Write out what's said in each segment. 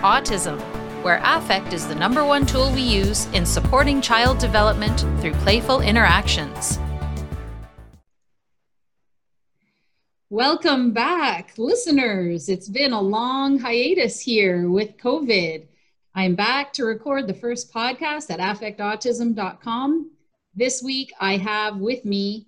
Autism, where affect is the number one tool we use in supporting child development through playful interactions. Welcome back, listeners. It's been a long hiatus here with COVID. I'm back to record the first podcast at affectautism.com. This week, I have with me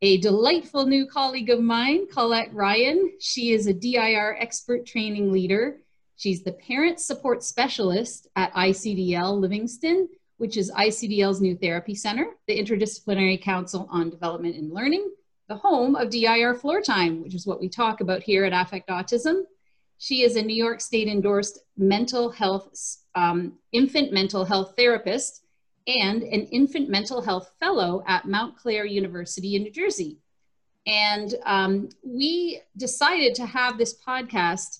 a delightful new colleague of mine, Colette Ryan. She is a DIR expert training leader. She's the parent support specialist at ICDL Livingston, which is ICDL's new therapy center, the Interdisciplinary Council on Development and Learning the home of DIR Floor Time, which is what we talk about here at Affect Autism. She is a New York State endorsed mental health, um, infant mental health therapist and an infant mental health fellow at Montclair University in New Jersey. And um, we decided to have this podcast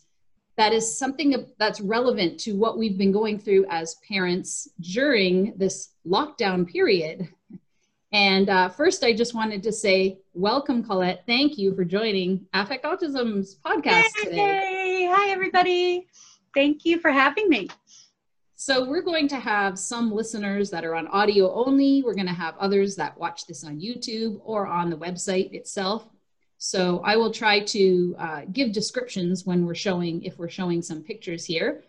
that is something that's relevant to what we've been going through as parents during this lockdown period. And uh, first, I just wanted to say, welcome, Colette. Thank you for joining Affect Autism's podcast Yay! today. Hi, everybody. Thank you for having me. So, we're going to have some listeners that are on audio only. We're going to have others that watch this on YouTube or on the website itself. So, I will try to uh, give descriptions when we're showing, if we're showing some pictures here.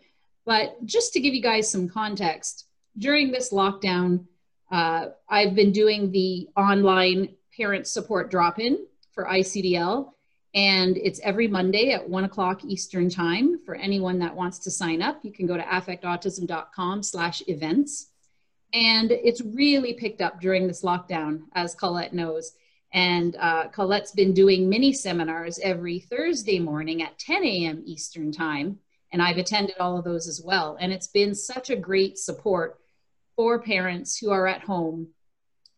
But just to give you guys some context, during this lockdown, uh, I've been doing the online parent support drop in for ICDL, and it's every Monday at one o'clock Eastern time. For anyone that wants to sign up, you can go to affectautism.com slash events. And it's really picked up during this lockdown, as Colette knows. And uh, Colette's been doing mini seminars every Thursday morning at 10 a.m. Eastern time. And I've attended all of those as well. And it's been such a great support for parents who are at home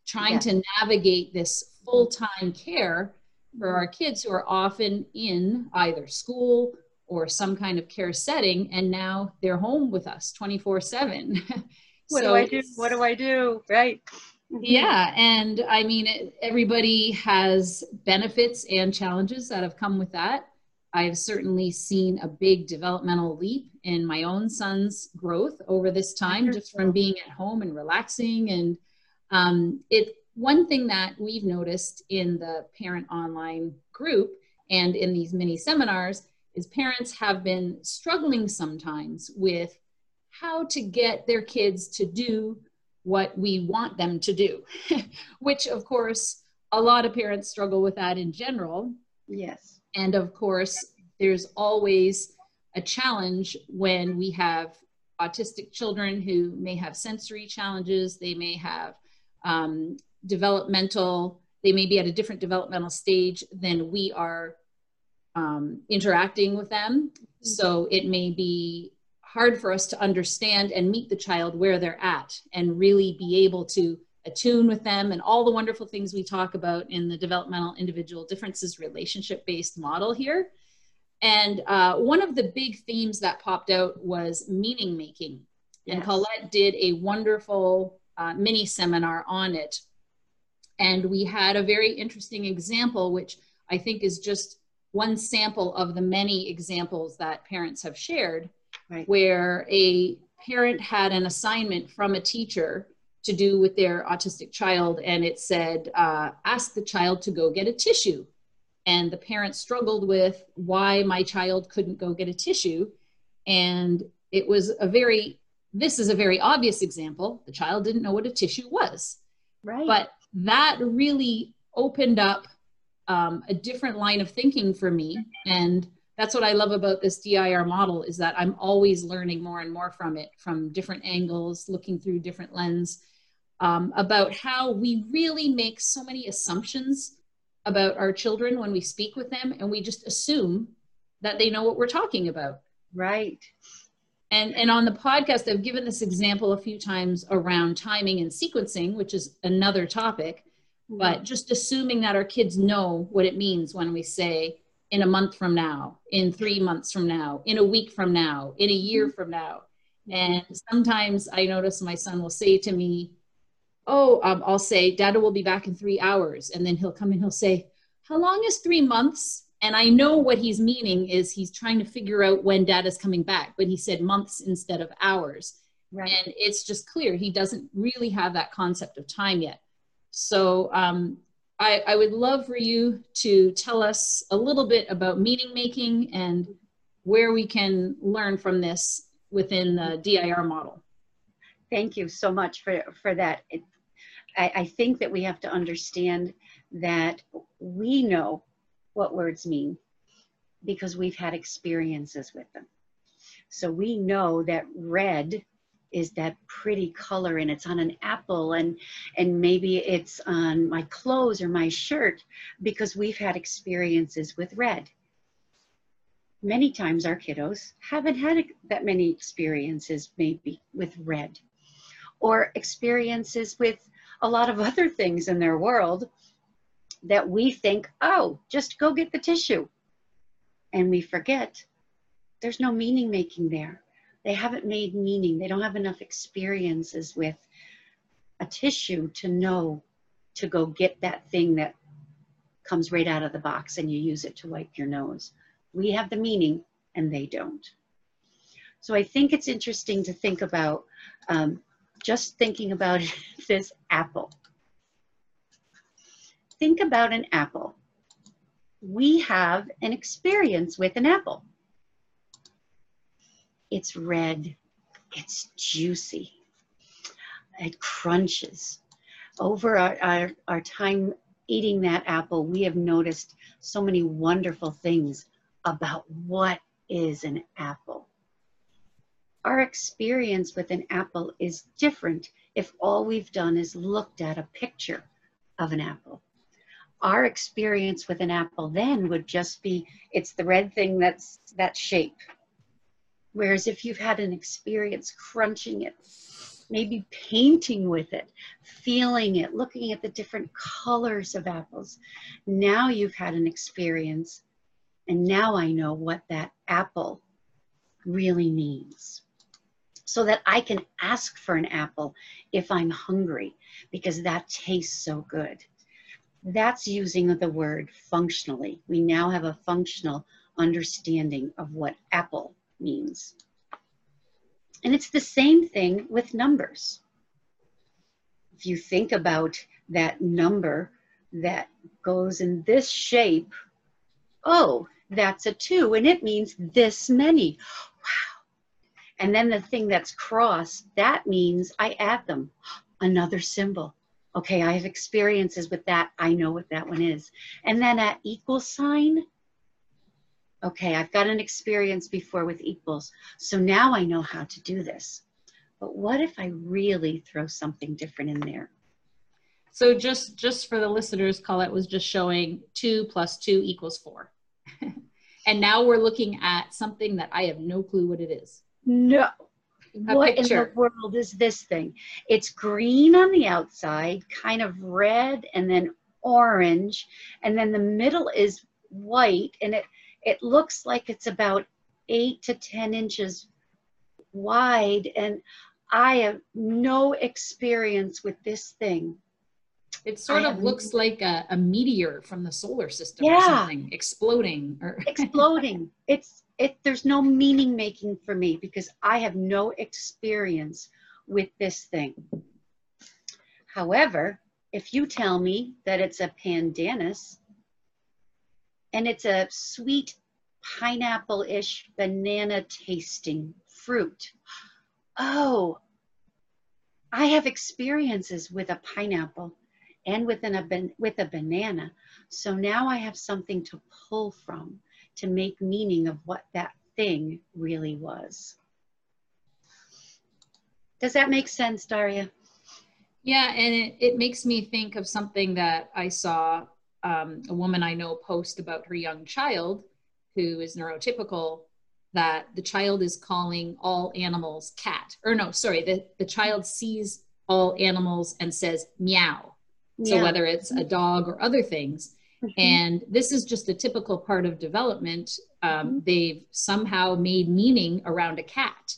trying yeah. to navigate this full-time care for our kids who are often in either school or some kind of care setting and now they're home with us 24 7 what so, do i do what do i do right mm-hmm. yeah and i mean everybody has benefits and challenges that have come with that I've certainly seen a big developmental leap in my own son's growth over this time, just from being at home and relaxing. And um, it one thing that we've noticed in the parent online group and in these mini seminars is parents have been struggling sometimes with how to get their kids to do what we want them to do, which of course a lot of parents struggle with that in general. Yes and of course, there's always a challenge when we have autistic children who may have sensory challenges, they may have um, developmental, they may be at a different developmental stage than we are um, interacting with them. So it may be hard for us to understand and meet the child where they're at and really be able to attune with them and all the wonderful things we talk about in the developmental individual differences relationship based model here. And uh, one of the big themes that popped out was meaning making. Yes. And Colette did a wonderful uh, mini seminar on it. And we had a very interesting example, which I think is just one sample of the many examples that parents have shared, right. where a parent had an assignment from a teacher to do with their autistic child, and it said, uh, ask the child to go get a tissue. And the parent struggled with why my child couldn't go get a tissue. And it was a very, this is a very obvious example. The child didn't know what a tissue was. Right. But that really opened up um, a different line of thinking for me. And that's what I love about this DIR model is that I'm always learning more and more from it, from different angles, looking through different lens um, about how we really make so many assumptions about our children when we speak with them, and we just assume that they know what we're talking about. Right. And, and on the podcast, I've given this example a few times around timing and sequencing, which is another topic, mm-hmm. but just assuming that our kids know what it means when we say in a month from now, in three months from now, in a week from now, in a year mm-hmm. from now. And sometimes I notice my son will say to me, oh, um, I'll say, Dada will be back in three hours. And then he'll come and he'll say, how long is three months? and I know what he's meaning is he's trying to figure out when dad is coming back, but he said months instead of hours. Right. And it's just clear he doesn't really have that concept of time yet. So um, I, I would love for you to tell us a little bit about meaning making and where we can learn from this within the DIR model. Thank you so much for, for that. It, I, I think that we have to understand that we know what words mean because we've had experiences with them. So we know that red is that pretty color and it's on an apple and and maybe it's on my clothes or my shirt because we've had experiences with red many times our kiddos haven't had that many experiences maybe with red or experiences with a lot of other things in their world that we think, oh, just go get the tissue. And we forget there's no meaning making there. They haven't made meaning. They don't have enough experiences with a tissue to know to go get that thing that comes right out of the box and you use it to wipe your nose. We have the meaning and they don't. So I think it's interesting to think about um, just thinking about this apple think about an apple. We have an experience with an apple. It's red, it's juicy, it crunches. Over our, our, our time eating that apple, we have noticed so many wonderful things about what is an apple. Our experience with an apple is different if all we've done is looked at a picture of an apple our experience with an apple then would just be it's the red thing that's that shape whereas if you've had an experience crunching it maybe painting with it feeling it looking at the different colors of apples now you've had an experience and now i know what that apple really means so that i can ask for an apple if i'm hungry because that tastes so good that's using the word functionally. We now have a functional understanding of what apple means. And it's the same thing with numbers. If you think about that number that goes in this shape, oh, that's a two, and it means this many. Wow. And then the thing that's crossed, that means I add them. Another symbol okay, I have experiences with that. I know what that one is. And then at equal sign, okay, I've got an experience before with equals. So now I know how to do this. But what if I really throw something different in there? So just just for the listeners, Colette was just showing two plus two equals four. and now we're looking at something that I have no clue what it is. No, what picture. in the world is this thing? It's green on the outside, kind of red, and then orange, and then the middle is white, and it it looks like it's about eight to ten inches wide, and I have no experience with this thing. It sort I of looks like a, a, meteor from the solar system yeah. or something exploding or exploding. It's it there's no meaning making for me because I have no experience with this thing. However, if you tell me that it's a pandanus and it's a sweet pineapple-ish banana tasting fruit, oh, I have experiences with a pineapple and with, with a banana. So now I have something to pull from to make meaning of what that thing really was. Does that make sense, Daria? Yeah, and it, it makes me think of something that I saw um, a woman I know post about her young child who is neurotypical that the child is calling all animals cat or no sorry the, the child sees all animals and says meow so whether it's a dog or other things Mm-hmm. And this is just a typical part of development. Um, mm-hmm. They've somehow made meaning around a cat,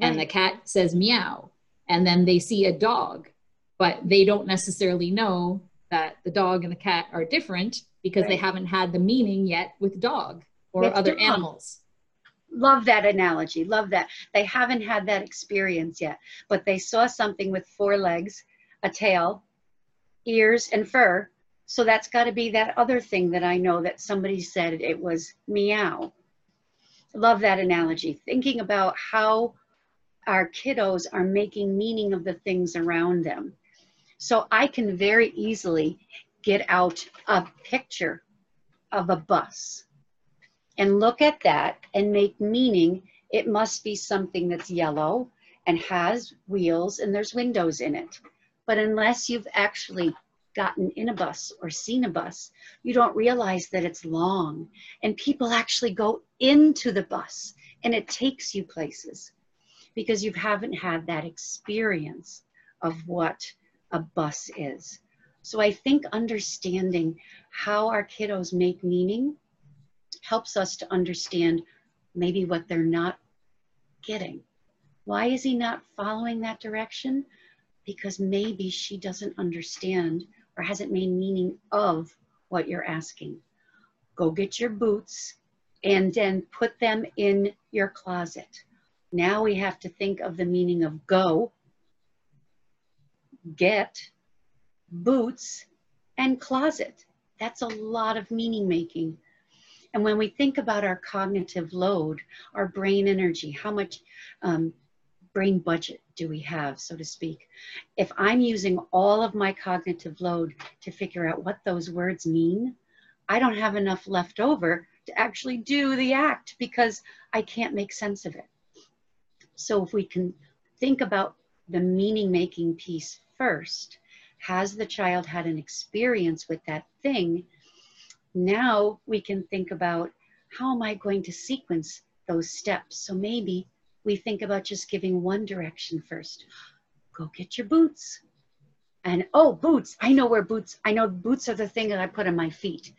right. and the cat says meow, and then they see a dog, but they don't necessarily know that the dog and the cat are different because Right. they haven't had the meaning yet with dog or That's other dog. animals. Love that analogy. Love that. They haven't had that experience yet, but they saw something with four legs, a tail, ears, and fur. So that's got to be that other thing that I know that somebody said it was meow. Love that analogy. Thinking about how our kiddos are making meaning of the things around them. So I can very easily get out a picture of a bus and look at that and make meaning. It must be something that's yellow and has wheels and there's windows in it. But unless you've actually gotten in a bus or seen a bus, you don't realize that it's long. And people actually go into the bus and it takes you places because you haven't had that experience of what a bus is. So I think understanding how our kiddos make meaning helps us to understand maybe what they're not getting. Why is he not following that direction? Because maybe she doesn't understand or hasn't made meaning of what you're asking. Go get your boots and then put them in your closet. Now we have to think of the meaning of go, get, boots, and closet. That's a lot of meaning making. And when we think about our cognitive load, our brain energy, how much um, brain budget do we have, so to speak? If I'm using all of my cognitive load to figure out what those words mean, I don't have enough left over to actually do the act because I can't make sense of it. So if we can think about the meaning making piece first, has the child had an experience with that thing? Now we can think about how am I going to sequence those steps? So maybe we think about just giving one direction first. Go get your boots. And oh, boots, I know where boots, I know boots are the thing that I put on my feet.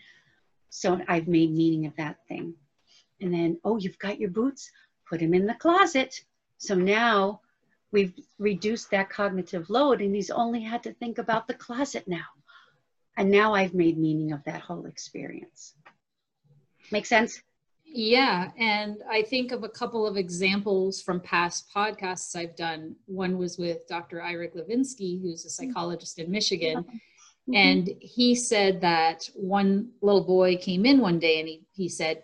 So I've made meaning of that thing. And then, oh, you've got your boots, put them in the closet. So now we've reduced that cognitive load and he's only had to think about the closet now. And now I've made meaning of that whole experience. Make sense? Yeah, and I think of a couple of examples from past podcasts I've done. One was with Dr. Ira Glovinsky, who's a psychologist in Michigan. Mm-hmm. And he said that one little boy came in one day and he, he said,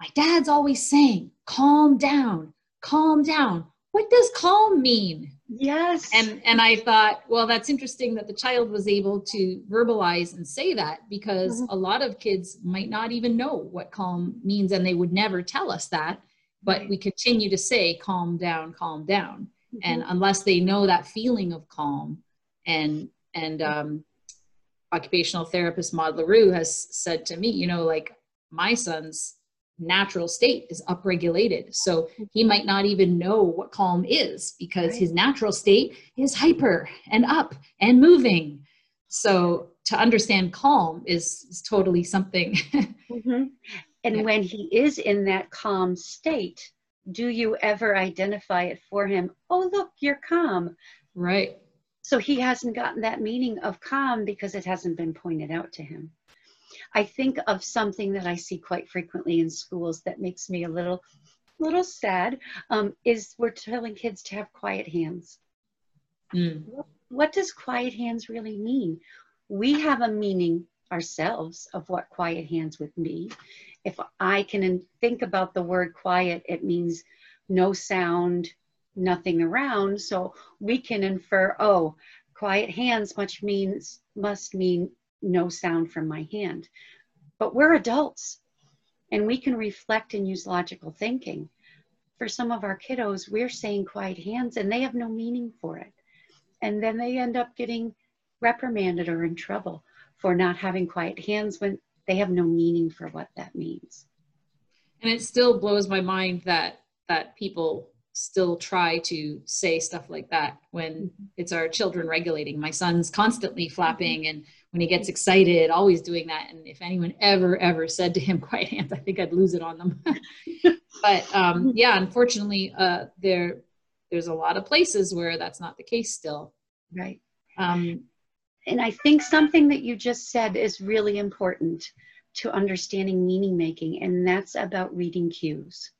My dad's always saying, calm down, calm down. What does calm mean? yes. And and I thought, well, that's interesting that the child was able to verbalize and say that because Mhm. a lot of kids might not even know what calm means and they would never tell us that. But we continue to say calm down, calm down. And Mhm. unless they know that feeling of calm and and um, occupational therapist Maude Le Roux has said to me, you know, like my son's natural state is upregulated. So he might not even know what calm is because Right. his natural state is hyper and up and moving. So to understand calm is, is totally something. Mhm. And Yeah. when he is in that calm state, do you ever identify it for him? Oh, look, you're calm. right. So he hasn't gotten that meaning of calm because it hasn't been pointed out to him. I think of something that I see quite frequently in schools that makes me a little, little sad. Um, is we're telling kids to have quiet hands. Mm. What does quiet hands really mean? We have a meaning ourselves of what quiet hands would be. If I can think about the word quiet, it means no sound, nothing around. So we can infer, oh, quiet hands much means must mean no sound from my hand. But we're adults and we can reflect and use logical thinking. For some of our kiddos, we're saying quiet hands and they have no meaning for it. And then they end up getting reprimanded or in trouble for not having quiet hands when they have no meaning for what that means. And it still blows my mind that that people still try to say stuff like that when it's our children regulating. My son's constantly flapping and when he gets excited, always doing that. And if anyone ever, ever said to him, quiet hands, I think I'd lose it on them. but um, yeah, unfortunately, uh, there there's a lot of places where that's not the case still. Right. Um, and I think something that you just said is really important to understanding meaning making, and that's about reading cues.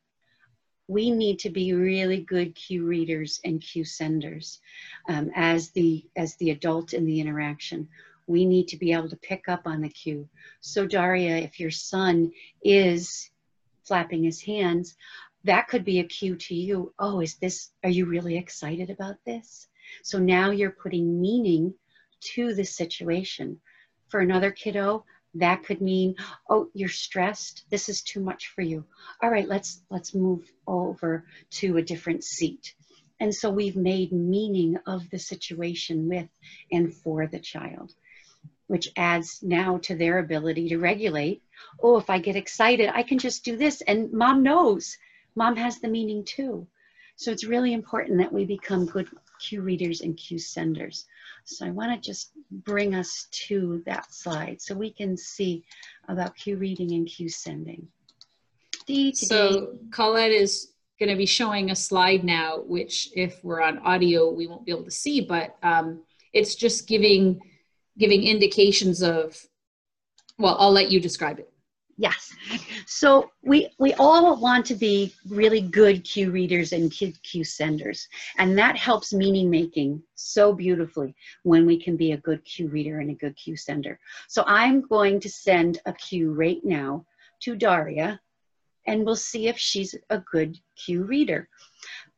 We need to be really good cue readers and cue senders um, as the as the adult in the interaction. We need to be able to pick up on the cue. So Daria, if your son is flapping his hands, that could be a cue to you. Oh, is this? Are you really excited about this? So now you're putting meaning to the situation. For another kiddo, that could mean, oh, you're stressed. This is too much for you. All right, let's let's move over to a different seat. And so we've made meaning of the situation with and for the child, which adds now to their ability to regulate. Oh, if I get excited, I can just do this. And mom knows. Mom has the meaning too. So it's really important that we become good cue readers and cue senders. So I want to just bring us to that slide so we can see about cue reading and cue sending. So Colette is going to be showing a slide now, which if we're on audio, we won't be able to see, but um, it's just giving giving indications of, well, I'll let you describe it. Yes. So we we all want to be really good cue readers and cue, cue senders, and that helps meaning making so beautifully when we can be a good cue reader and a good cue sender. So I'm going to send a cue right now to Daria, and we'll see if she's a good cue reader.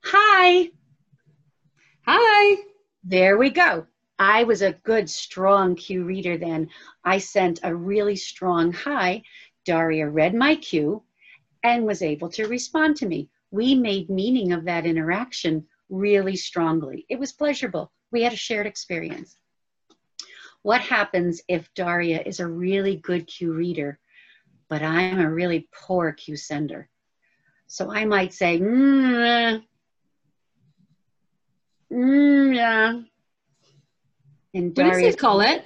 Hi. Hi. There we go. I was a good, strong cue reader then. I sent a really strong hi Daria read my cue and was able to respond to me. We made meaning of that interaction really strongly. It was pleasurable. We had a shared experience. What happens if Daria is a really good cue reader, but I'm a really poor cue sender? So I might say, mm, mm, yeah, and Daria, call it?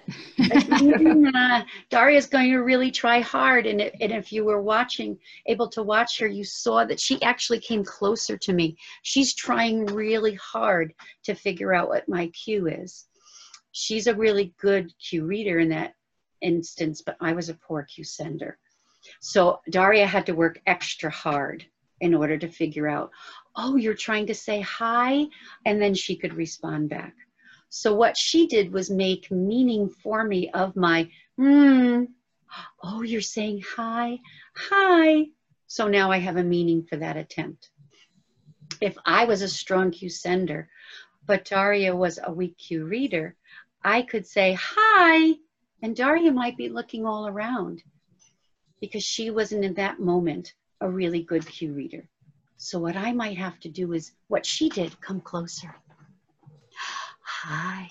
Uh, Daria's going to really try hard. And, it, and if you were watching, able to watch her, you saw that she actually came closer to me. She's trying really hard to figure out what my cue is. She's a really good cue reader in that instance, but I was a poor cue sender. So Daria had to work extra hard in order to figure out, oh, you're trying to say hi, and then she could respond back. So what she did was make meaning for me of my, hmm, oh, you're saying hi, hi. So now I have a meaning for that attempt. If I was a strong cue sender, but Daria was a weak cue reader, I could say hi, and Daria might be looking all around because she wasn't in that moment a really good cue reader. So what I might have to do is what she did, come closer hi,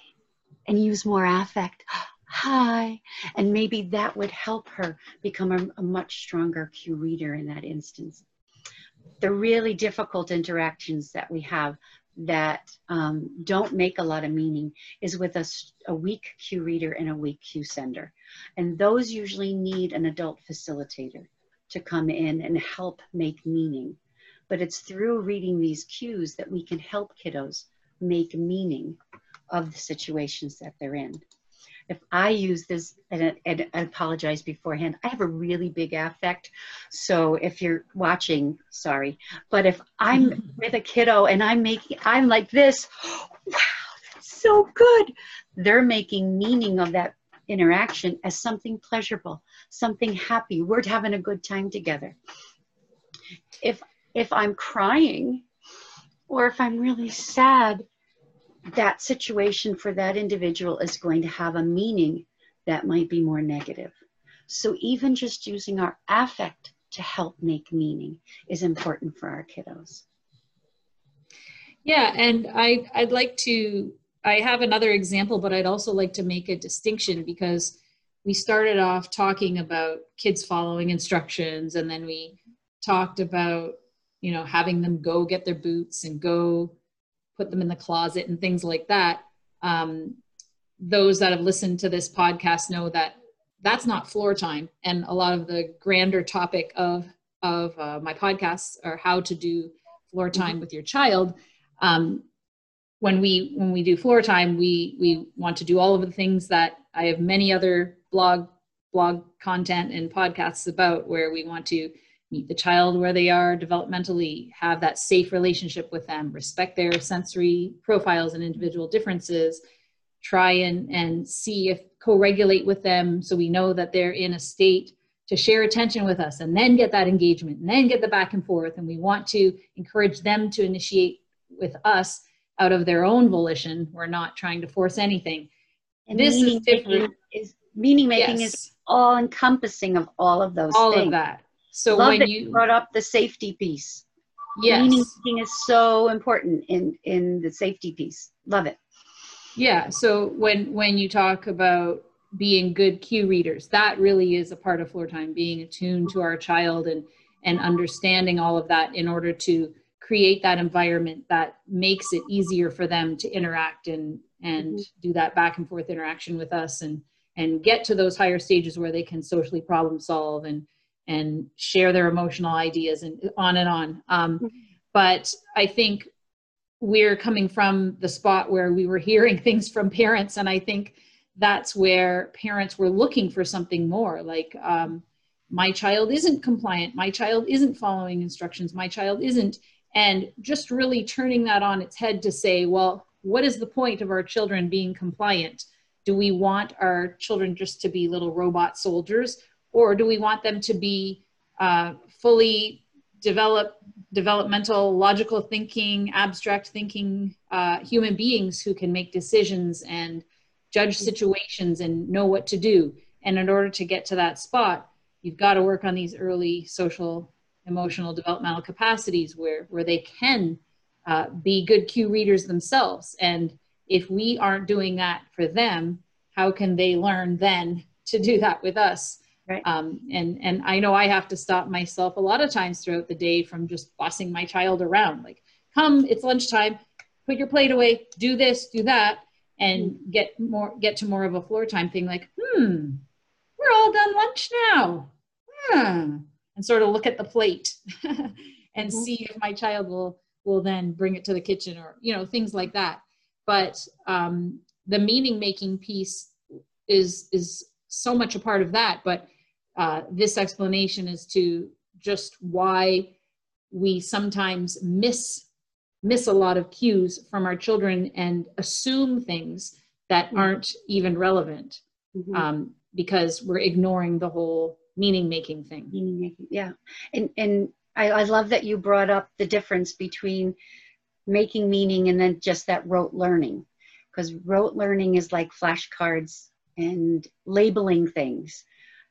and use more affect. Hi. And maybe that would help her become a, a much stronger cue reader in that instance. The really difficult interactions that we have that um, don't make a lot of meaning is with a, a weak cue reader and a weak cue sender. And those usually need an adult facilitator to come in and help make meaning. But it's through reading these cues that we can help kiddos make meaning of the situations that they're in. If I use this, and, and I apologize beforehand, I have a really big affect. So if you're watching, sorry. But if I'm with a kiddo and I'm making, I'm like this, wow, that's so good. They're making meaning of that interaction as something pleasurable, something happy. We're having a good time together. If if I'm crying or if I'm really sad, that situation for that individual is going to have a meaning that might be more negative. So even just using our affect to help make meaning is important for our kiddos. Yeah, and I, I'd like to, I have another example, but I'd also like to make a distinction because we started off talking about kids following instructions and then we talked about, you know, having them go get their boots and go put them in the closet and things like that. Um, those that have listened to this podcast know that that's not floor time. And a lot of the grander topic of of uh, my podcasts are how to do floor mm-hmm. time with your child. Um, when we when we do floor time, we we want to do all of the things that I have many other blog blog content and podcasts about where we want to meet the child where they are developmentally, have that safe relationship with them, respect their sensory profiles and individual differences, try and, and see if co-regulate with them so we know that they're in a state to share attention with us and then get that engagement and then get the back and forth. And we want to encourage them to initiate with us out of their own volition. We're not trying to force anything. And this is different. Is meaning making yes. is all encompassing of all of those all things. of that. So Love when you brought up the safety piece. Yes. Meaning making is so important in in the safety piece. Love it. Yeah. So when when you talk about being good cue readers, that really is a part of floor time, being attuned to our child and and understanding all of that in order to create that environment that makes it easier for them to interact and and mm-hmm. do that back and forth interaction with us and and get to those higher stages where they can socially problem solve and and share their emotional ideas and on and on um, mm-hmm. but i think we're coming from the spot where we were hearing things from parents and i think that's where parents were looking for something more like um, my child isn't compliant my child isn't following instructions my child isn't and just really turning that on its head to say well what is the point of our children being compliant do we want our children just to be little robot soldiers or do we want them to be uh, fully develop developmental logical thinking abstract thinking uh, human beings who can make decisions and judge situations and know what to do and in order to get to that spot you've got to work on these early social emotional developmental capacities where where they can uh, be good cue readers themselves and if we aren't doing that for them, how can they learn then to do that with us? Right. Um, and and I know I have to stop myself a lot of times throughout the day from just bossing my child around. Like, come, it's lunchtime, put your plate away, do this, do that, and mm. get more get to more of a floor time thing. Like, hmm, we're all done lunch now. Hmm. And sort of look at the plate and mm-hmm. see if my child will will then bring it to the kitchen or you know things like that but um, the meaning making piece is is so much a part of that but uh, this explanation is to just why we sometimes miss miss a lot of cues from our children and assume things that mm-hmm. aren't even relevant mm-hmm. um, because we're ignoring the whole meaning making thing meaning making yeah and and I, I love that you brought up the difference between making meaning and then just that rote learning because rote learning is like flashcards and labeling things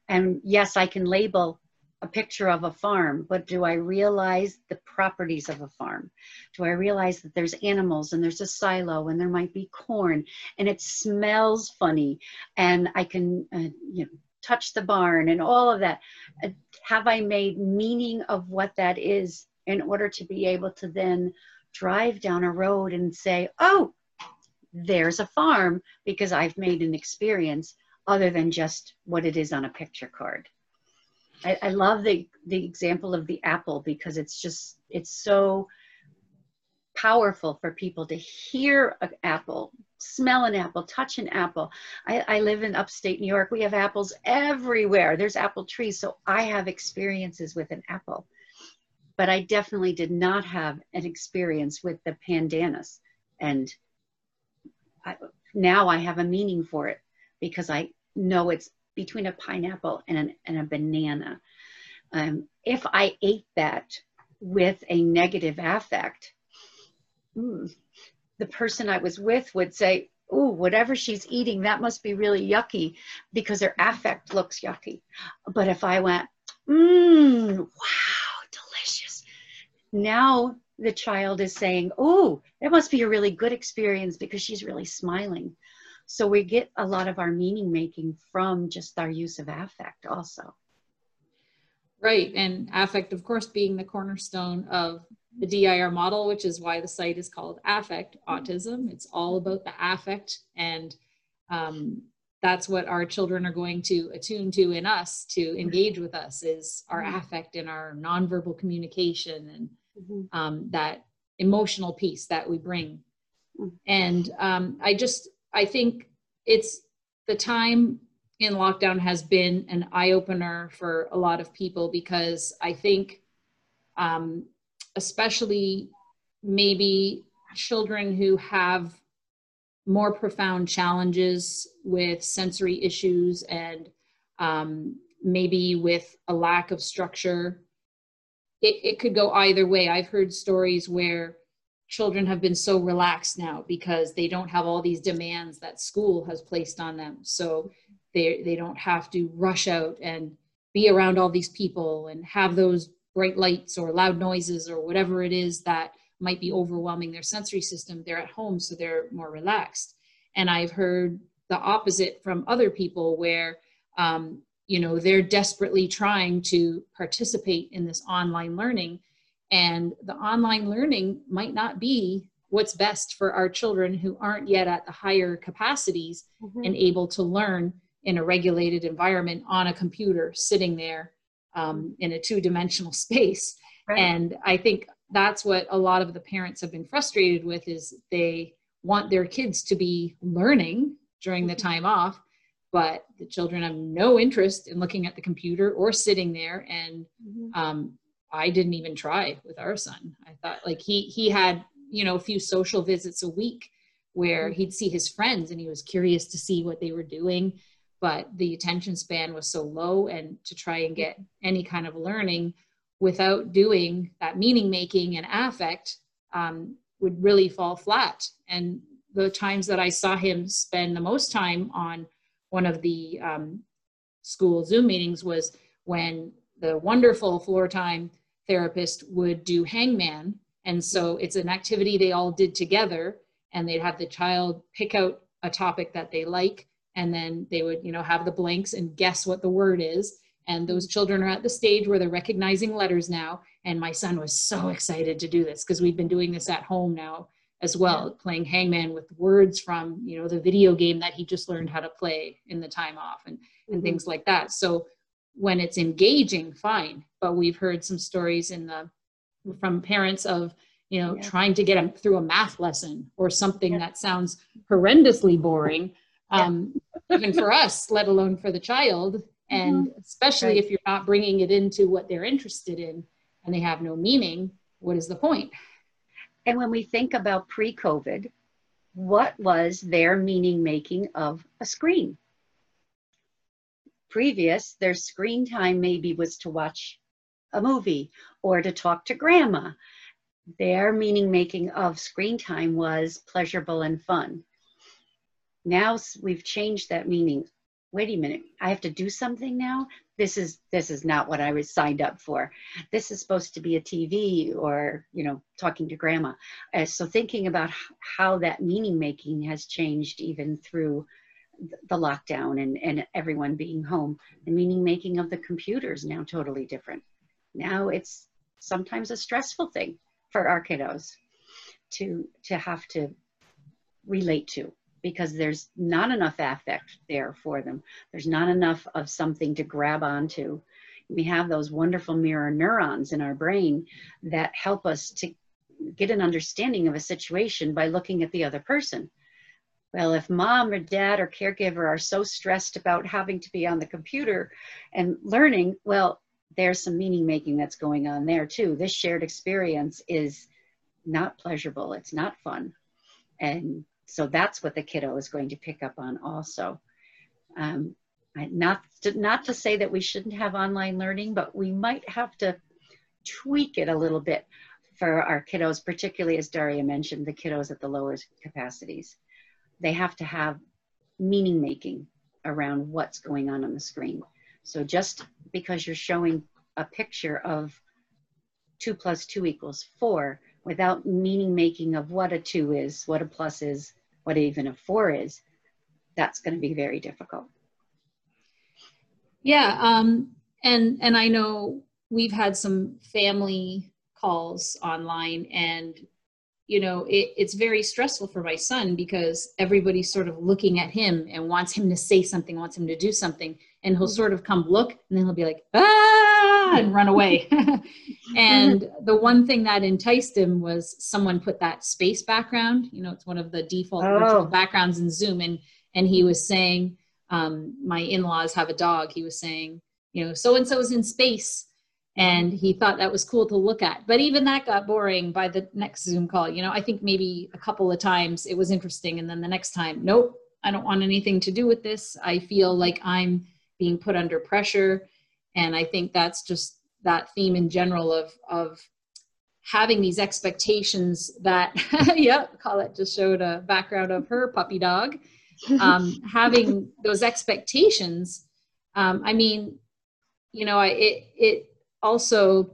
and yes i can label a picture of a farm but do i realize the properties of a farm? Do i realize that there's animals and there's a silo and there might be corn and it smells funny and i can uh, you know touch the barn and all of that? Uh, have i made meaning of what that is in order to be able to then drive down a road and say, oh, there's a farm because I've made an experience other than just what it is on a picture card. I, I love the, the example of the apple because it's just, it's so powerful for people to hear an apple, smell an apple, touch an apple. I, I, live in upstate New York. We have apples everywhere. There's apple trees. So I have experiences with an apple but I definitely did not have an experience with the pandanus. And I, now I have a meaning for it because I know it's between a pineapple and, an, and a banana. Um, if I ate that with a negative affect, mm, the person I was with would say, Ooh, whatever she's eating, that must be really yucky because her affect looks yucky. But if I went, mmm, wow, delicious, now the child is saying, Oh, that must be a really good experience because she's really smiling. So we get a lot of our meaning making from just our use of affect, also. Right. And affect, of course, being the cornerstone of the DIR model, which is why the site is called Affect Autism. It's all about the affect. And um, that's what our children are going to attune to in us to engage with us is our affect and our nonverbal communication and mm-hmm. um, that emotional piece that we bring mm. and um, i just i think it's the time in lockdown has been an eye-opener for a lot of people because i think um, especially maybe children who have more profound challenges with sensory issues and um, maybe with a lack of structure. It, it could go either way. I've heard stories where children have been so relaxed now because they don't have all these demands that school has placed on them. So they, they don't have to rush out and be around all these people and have those bright lights or loud noises or whatever it is that might be overwhelming their sensory system. They're at home, so they're more relaxed. And I've heard the opposite from other people where um, you know they're desperately trying to participate in this online learning and the online learning might not be what's best for our children who aren't yet at the higher capacities mm-hmm. and able to learn in a regulated environment on a computer sitting there um, in a two-dimensional space right. and i think that's what a lot of the parents have been frustrated with is they want their kids to be learning during the mm-hmm. time off but the children have no interest in looking at the computer or sitting there and mm-hmm. um, i didn't even try with our son i thought like he he had you know a few social visits a week where mm-hmm. he'd see his friends and he was curious to see what they were doing but the attention span was so low and to try and get any kind of learning without doing that meaning making and affect um, would really fall flat and the times that i saw him spend the most time on one of the um, school Zoom meetings was when the wonderful floor time therapist would do hangman. And so it's an activity they all did together and they'd have the child pick out a topic that they like and then they would you know have the blanks and guess what the word is and those children are at the stage where they're recognizing letters now and my son was so excited to do this because we've been doing this at home now as well, yeah. playing hangman with words from, you know, the video game that he just learned how to play in the time off and, and mm-hmm. things like that. So when it's engaging, fine. But we've heard some stories in the from parents of, you know, yeah. trying to get them through a math lesson or something yeah. that sounds horrendously boring, um, even for us, let alone for the child. And mm-hmm. especially right. if you're not bringing it into what they're interested in and they have no meaning, what is the point? And when we think about pre COVID, what was their meaning making of a screen? Previous, their screen time maybe was to watch a movie or to talk to grandma. Their meaning making of screen time was pleasurable and fun. Now we've changed that meaning. Wait a minute, I have to do something now? this is this is not what I was signed up for. This is supposed to be a TV or you know talking to grandma. Uh, so thinking about how that meaning making has changed even through the lockdown and and everyone being home. The meaning making of the computer is now totally different. Now it's sometimes a stressful thing for our kiddos to to have to relate to because there's not enough affect there for them. There's not enough of something to grab onto. We have those wonderful mirror neurons in our brain that help us to get an understanding of a situation by looking at the other person. Well, if mom or dad or caregiver are so stressed about having to be on the computer and learning, well, there's some meaning making that's going on there too. This shared experience is not pleasurable, it's not fun. And so that's what the kiddo is going to pick up on also. Um, not to, not to say that we shouldn't have online learning, but we might have to tweak it a little bit for our kiddos, particularly as Daria mentioned, the kiddos at the lower capacities. They have to have meaning making around what's going on on the screen. So just because you're showing a picture of two plus two equals four without meaning making of what a two is, what a plus is, what even a four is, that's going to be very difficult. Yeah, um, and and I know we've had some family calls online, and you know it, it's very stressful for my son because everybody's sort of looking at him and wants him to say something, wants him to do something, and he'll sort of come look, and then he'll be like, ah, and run away. and the one thing that enticed him was someone put that space background. You know, it's one of the default Oh. backgrounds in Zoom, and and he was saying, um, my in-laws have a dog. He was saying, you know, so and so is in space. And he thought that was cool to look at. But even that got boring by the next Zoom call. You know, I think maybe a couple of times it was interesting. And then the next time, nope, I don't want anything to do with this. I feel like I'm being put under pressure. And I think that's just that theme in general of, of having these expectations that, yep, Colette just showed a background of her puppy dog um, having those expectations um, i mean you know I, it it also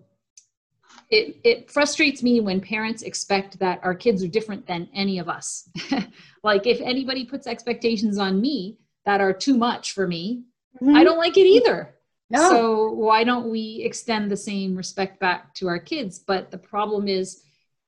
it it frustrates me when parents expect that our kids are different than any of us. Like if anybody puts expectations on me that are too much for me i don't like it either. No. so why don't we extend the same respect back to our kids? But the problem is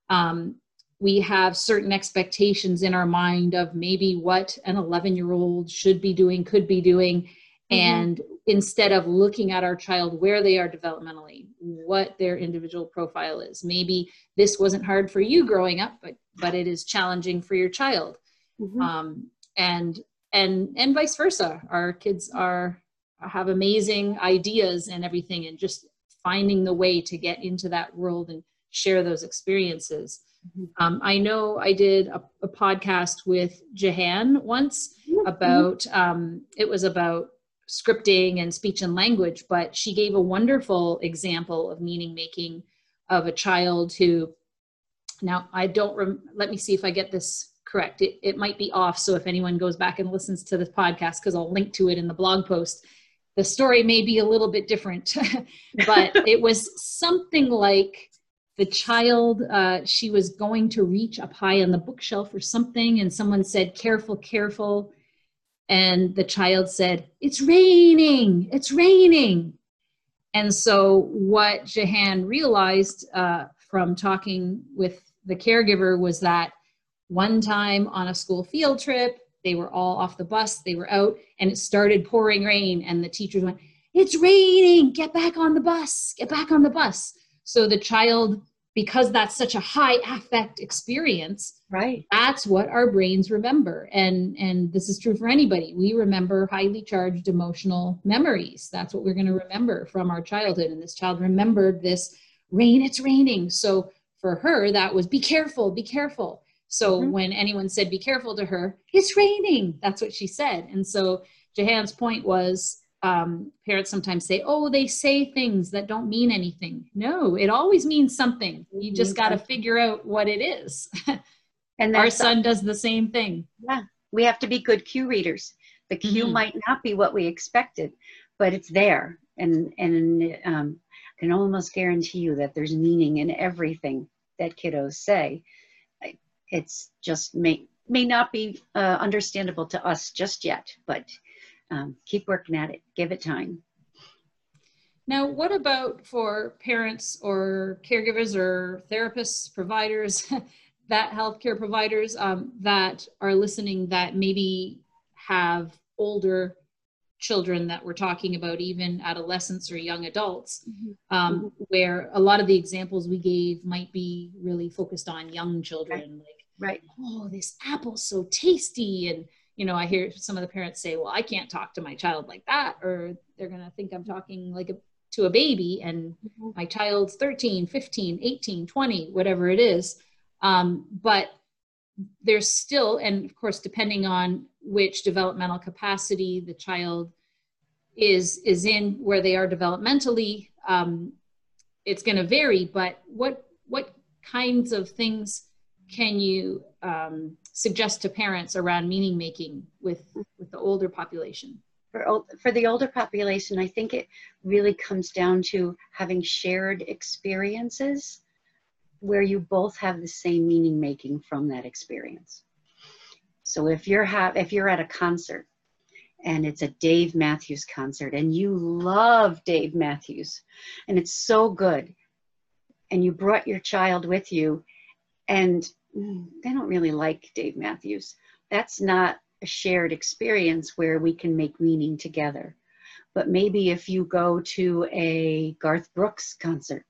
um, we have certain expectations in our mind of maybe what an 11 year old should be doing could be doing and instead of looking at our child where they are developmentally what their individual profile is maybe this wasn't hard for you growing up but but it is challenging for your child Mhm. um, and and and vice versa our kids are have amazing ideas and everything and just finding the way to get into that world and share those experiences Mhm. um, i know i did a, a podcast with jahan once Mhm. about um, it was about scripting and speech and language but she gave a wonderful example of meaning making of a child who now i don't rem- let me see if i get this correct. It, it might be off so if anyone goes back and listens to this podcast because i'll link to it in the blog post the story may be a little bit different but it was something like the child uh, she was going to reach up high on the bookshelf or something and someone said careful careful and the child said it's raining it's raining. And so what jahan realized uh, from talking with the caregiver was that one time on a school field trip they were all off the bus they were out and it started pouring rain and the teachers went it's raining get back on the bus get back on the bus. So the child because that's such a high affect experience right. that's what our brains remember. And and this is true for anybody. We remember highly charged emotional memories. That's what we're going to remember from our childhood. And this child remembered this rain it's raining. So for her that was be careful be careful. So Mhm. when anyone said be careful to her it's raining that's what she said. And so jahan's point was um, parents sometimes say oh they say things that don't mean anything no it always means something you just got to figure out what it is And our son does the same thing Yeah, we have to be good cue readers. The cue Mhm. might not be what we expected, but it's there, and and um, I can almost guarantee you that there's meaning in everything that kiddos say. It's just may may not be uh, understandable to us just yet, but um, keep working at it. Give it time. now what about for parents or caregivers or therapists providers that healthcare providers um, that are listening that maybe have older children that we're talking about even adolescents or young adults um, where a lot of the examples we gave might be really focused on young children like Right. oh this apple's so tasty and you know i hear some of the parents say well i can't talk to my child like that or they're going to think i'm talking like a, to a baby and my child's 13 15 18 20 whatever it is. Um, but there's still and of course depending on which developmental capacity the child is is in where they are developmentally um, it's going to vary but what what kinds of things can you um, suggest to parents around meaning making with with the older population For, ol- for the older population, I think it really comes down to having shared experiences where you both have the same meaning making from that experience. So if you're ha- if you're at a concert and it's a Dave Matthews concert and you love Dave Matthews and it's so good and you brought your child with you and mm, they don't really like Dave Matthews. That's not a shared experience where we can make meaning together. But maybe if you go to a Garth Brooks concert,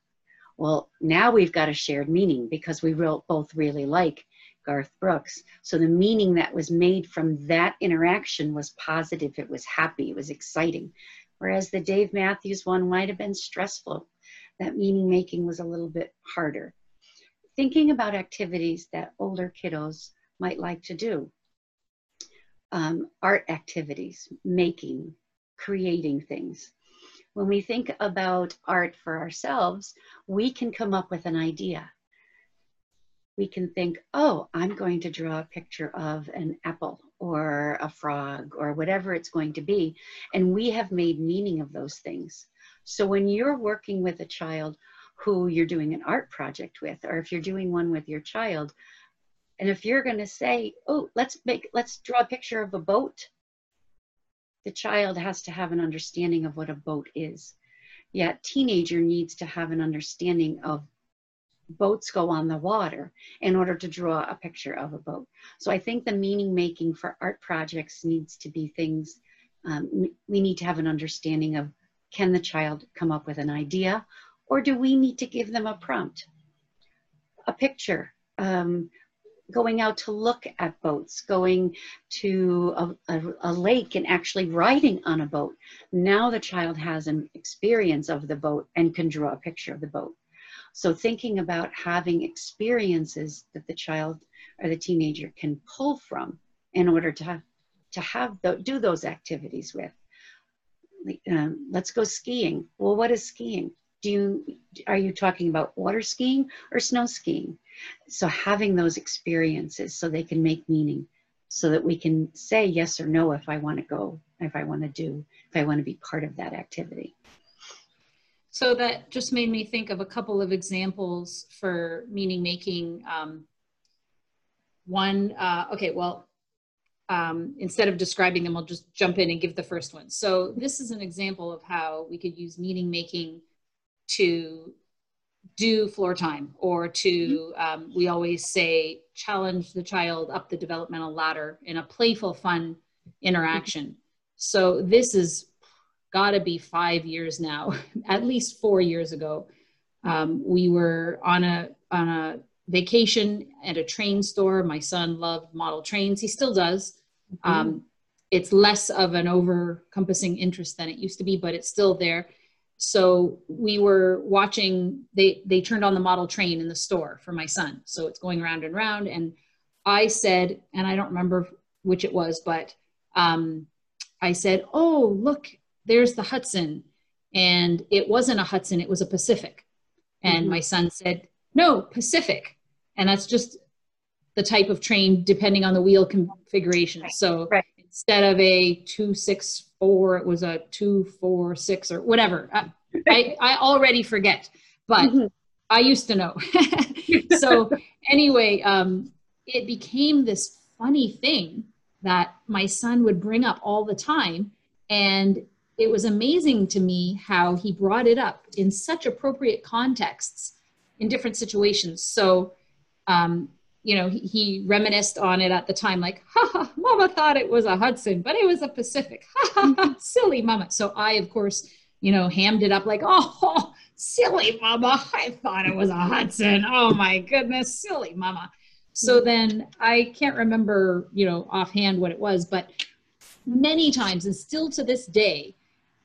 well, now we've got a shared meaning because we real, both really like Garth Brooks. So the meaning that was made from that interaction was positive, it was happy, it was exciting. Whereas the Dave Matthews one might have been stressful. That meaning making was a little bit harder. Thinking about activities that older kiddos might like to do. Um, art activities, making, creating things. When we think about art for ourselves, we can come up with an idea. We can think, oh, I'm going to draw a picture of an apple or a frog or whatever it's going to be. And we have made meaning of those things. So when you're working with a child who you're doing an art project with, or if you're doing one with your child, and if you're going to say, oh, let's make, let's draw a picture of a boat, the child has to have an understanding of what a boat is. Yet teenager needs to have an understanding of boats go on the water in order to draw a picture of a boat. So I think the meaning making for art projects needs to be things, um, we need to have an understanding of can the child come up with an idea or do we need to give them a prompt? A picture. Um, going out to look at boats, going to a, a, a, lake and actually riding on a boat. Now the child has an experience of the boat and can draw a picture of the boat. So thinking about having experiences that the child or the teenager can pull from in order to have, to have the, do those activities with. Um, let's go skiing. Well, what is skiing? Do you are you talking about water skiing or snow skiing? So having those experiences so they can make meaning, so that we can say yes or no if I want to go, if I want to do, if I want to be part of that activity. So that just made me think of a couple of examples for meaning making. Um, one, uh, okay, well, um, instead of describing them, I'll just jump in and give the first one. So this is an example of how we could use meaning making to do floor time or to, um, we always say, challenge the child up the developmental ladder in a playful, fun interaction. So this is got to be five years now, at least four years ago. Um, we were on a on a vacation at a train store. My son loved model trains. He still does. Mm-hmm. Um, it's less of an over-compassing interest than it used to be, but it's still there. So we were watching. They they turned on the model train in the store for my son. So it's going round and round. And I said, and I don't remember which it was, but um, I said, "Oh, look, there's the Hudson. And it wasn't a Hudson, it was a Pacific. And mm-hmm. my son said, no, Pacific. And that's just the type of train depending on the wheel configuration. Right. So right. Instead of a 264, it was a 246 or whatever. I, I, I already forget, but mm-hmm. I used to know. so anyway, um, it became this funny thing that my son would bring up all the time. And it was amazing to me how he brought it up in such appropriate contexts in different situations. So, um, you know, he, he, reminisced on it at the time, like, ha ha, mama thought it was a Hudson, but it was a Pacific. Ha ha ha, silly mama. So I, of course, you know, hammed it up like, oh, silly mama. I thought it was a Hudson. Oh my goodness, silly mama. So mm-hmm. then I can't remember, you know, offhand what it was, but many times and still to this day,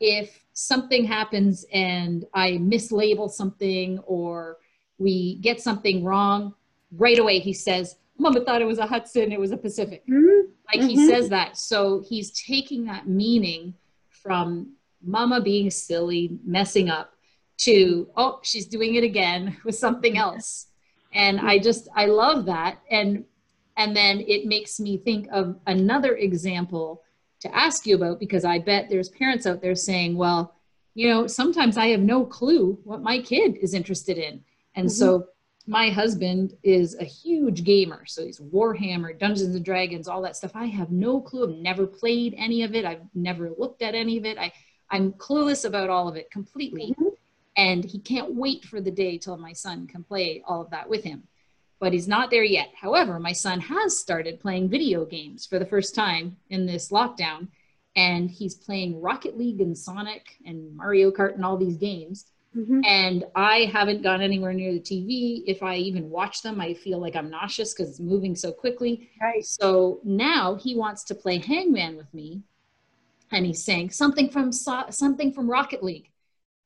if something happens and I mislabel something or we get something wrong, right away he says, Mama thought it was a Hudson, it was a Pacific. Mm-hmm. Like mm-hmm. he says that. So he's taking that meaning from Mama being silly, messing up, to, oh, she's doing it again with something else. And I just, I love that. And and then it makes me think of another example to ask you about because I bet there's parents out there saying, well, you know, sometimes I have no clue what my kid is interested in. And mm-hmm. so my husband is a huge gamer. So he's Warhammer, Dungeons and Dragons, all that stuff. I have no clue. I've never played any of it. I've never looked at any of it. I, I'm clueless about all of it completely. Mm-hmm. And he can't wait for the day till my son can play all of that with him but he's not there yet. However, my son has started playing video games for the first time in this lockdown. and he's playing Rocket League and Sonic and Mario Kart and all these games. Mhm. And I haven't gone anywhere near the TV. If I even watch them, I feel like I'm nauseous because it's moving so quickly. Right. So now he wants to play Hangman with me, and he's saying something from so- something from Rocket League,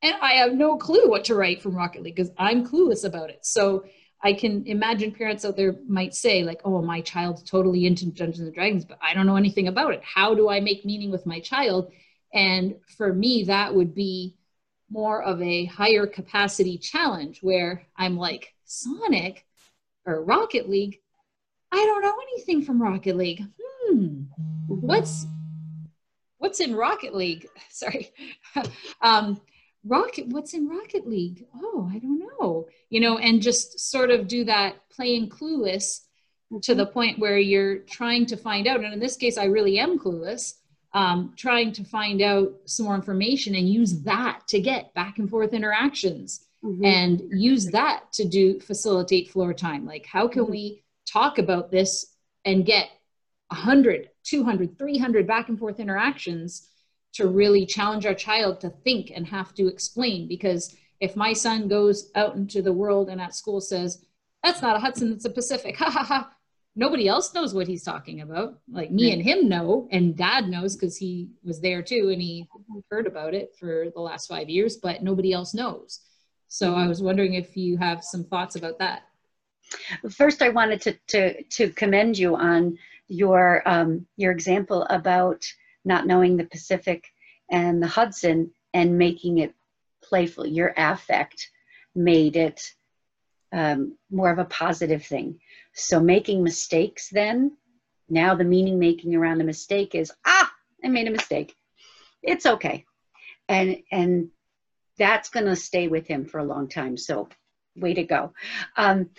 and I have no clue what to write from Rocket League because I'm clueless about it. So I can imagine parents out there might say like, "Oh, my child's totally into Dungeons and Dragons, but I don't know anything about it. How do I make meaning with my child?" And for me, that would be more of a higher capacity challenge where I'm like, Sonic or Rocket League, I don't know anything from Rocket League. Hmm, what's what's in Rocket League? Sorry. um, Rocket, what's in Rocket League? Oh, I don't know. You know, and just sort of do that playing clueless to the point where you're trying to find out. And in this case, I really am clueless um, trying to find out some more information and use that to get back and forth interactions Mhm. and use that to do facilitate floor time. Like how can we talk about this and get 100 200 300 back and forth interactions to really challenge our child to think and have to explain? Because if my son goes out into the world and at school says that's not a hudson it's a pacific ha ha ha nobody else knows what he's talking about. Like me Right. and him know, and dad knows because he was there too and he heard about it for the last five years, but nobody else knows. So I was wondering if you have some thoughts about that. First, I wanted to, to, to commend you on your, um, your example about not knowing the Pacific and the Hudson and making it playful. Your affect made it um, more of a positive thing. So making mistakes then, now the meaning making around a mistake is, ah, I made a mistake. It's okay. And, and that's going to stay with him for a long time. So way to go. Um,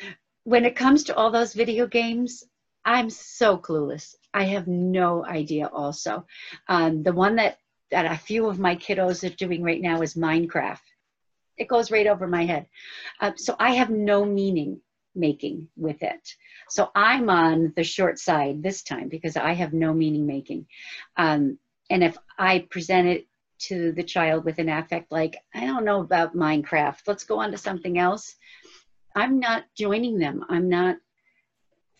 when it comes to all those video games, I'm so clueless. I have no idea also. Um, the one that, that a few of my kiddos are doing right now is Minecraft. It goes right over my head. Uh, so I have no meaning making with it. So I'm on the short side this time because I have no meaning making. Um, and if I present it to the child with an affect like, I don't know about Minecraft, let's go on to something else. I'm not joining them. I'm not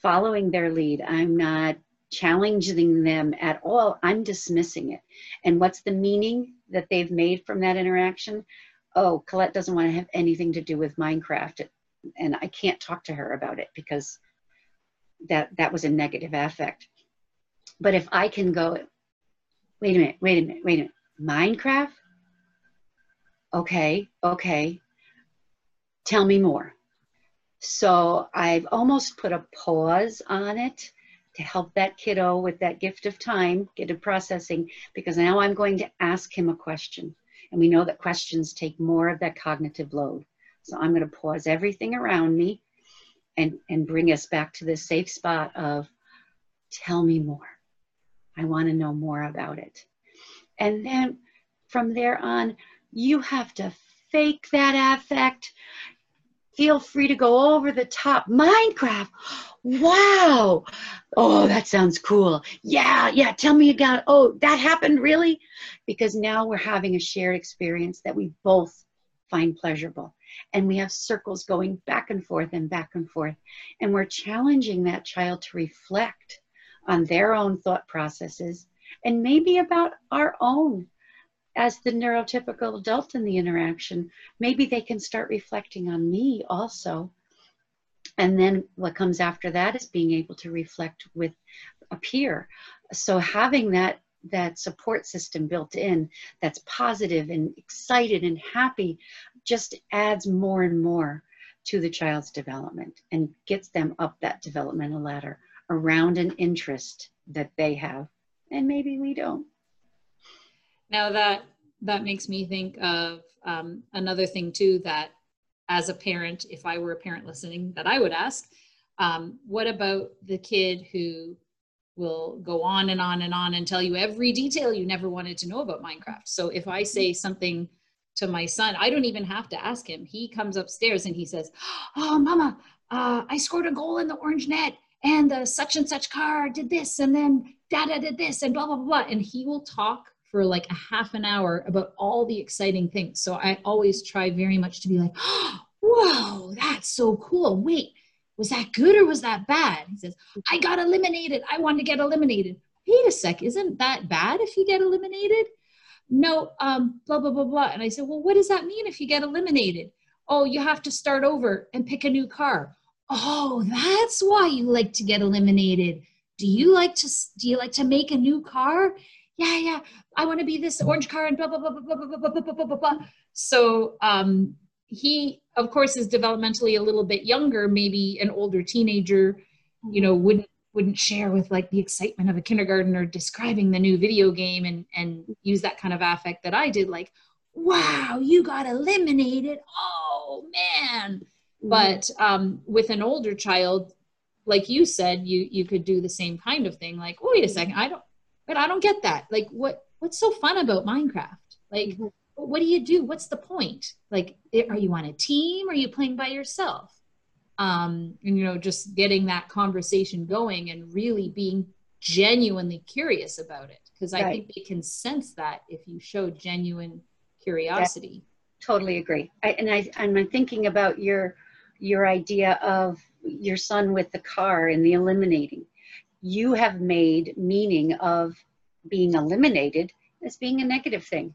following their lead. I'm not challenging them at all. I'm dismissing it. And what's the meaning that they've made from that interaction? Oh, Colette doesn't want to have anything to do with Minecraft. And I can't talk to her about it because that, that was a negative affect. But if I can go, wait a minute, wait a minute, wait a minute, Minecraft? Okay, okay. Tell me more. So I've almost put a pause on it to help that kiddo with that gift of time get to processing because now I'm going to ask him a question. And we know that questions take more of that cognitive load. So I'm going to pause everything around me and, and bring us back to this safe spot of tell me more. I want to know more about it. And then from there on, you have to fake that affect. Feel free to go over the top. Minecraft. Wow. Oh, that sounds cool. Yeah, yeah. Tell me again. Oh, that happened really? Because now we're having a shared experience that we both find pleasurable. And we have circles going back and forth and back and forth. And we're challenging that child to reflect on their own thought processes and maybe about our own as the neurotypical adult in the interaction, maybe they can start reflecting on me also. And then what comes after that is being able to reflect with a peer. So having that that support system built in that's positive and excited and happy just adds more and more to the child's development and gets them up that developmental ladder around an interest that they have and maybe we don't. Now that that makes me think of um, another thing too that as a parent, if I were a parent listening, that I would ask, um, what about the kid who will go on and on and on and tell you every detail you never wanted to know about Minecraft? So if I say something to my son, I don't even have to ask him. He comes upstairs and he says, "Oh, Mama, uh, I scored a goal in the orange net." and the such and such car did this and then dada did this and blah blah blah, blah. and he will talk for like a half an hour about all the exciting things. So i always try very much to be like oh, whoa that's so cool. Wait was that good or was that bad? He says i got eliminated. I want to get eliminated. Wait a sec isn't that bad if you get eliminated? No um blah blah blah blah. And i said well what does that mean if you get eliminated? Oh you have to start over and pick a new car. Oh that's why you like to get eliminated. Do you like to do you like to make a new car? Yeah yeah i want to be this orange car and blah blah blah blah blah blah blah blah blah blah blah so um he of course is developmentally a little bit younger maybe an older teenager you know wouldn't wouldn't share with like the excitement of a kindergartner describing the new video game and and use that kind of affect that I did like wow you got eliminated oh man mm-hmm. but um, with an older child like you said you you could do the same kind of thing like wait a second I don't but I don't get that like what what's so fun about Minecraft? Like mm-hmm. what do you do? What's the point? Like are you on a team? Are you playing by yourself? Um, and you know just getting that conversation going and really being genuinely curious about it. Because right. i think they can sense that if you show genuine curiosity. Yeah, totally agree. I, and i i'm thinking about your your idea of your son with the car and the eliminating you have made meaning of being eliminated as being a negative thing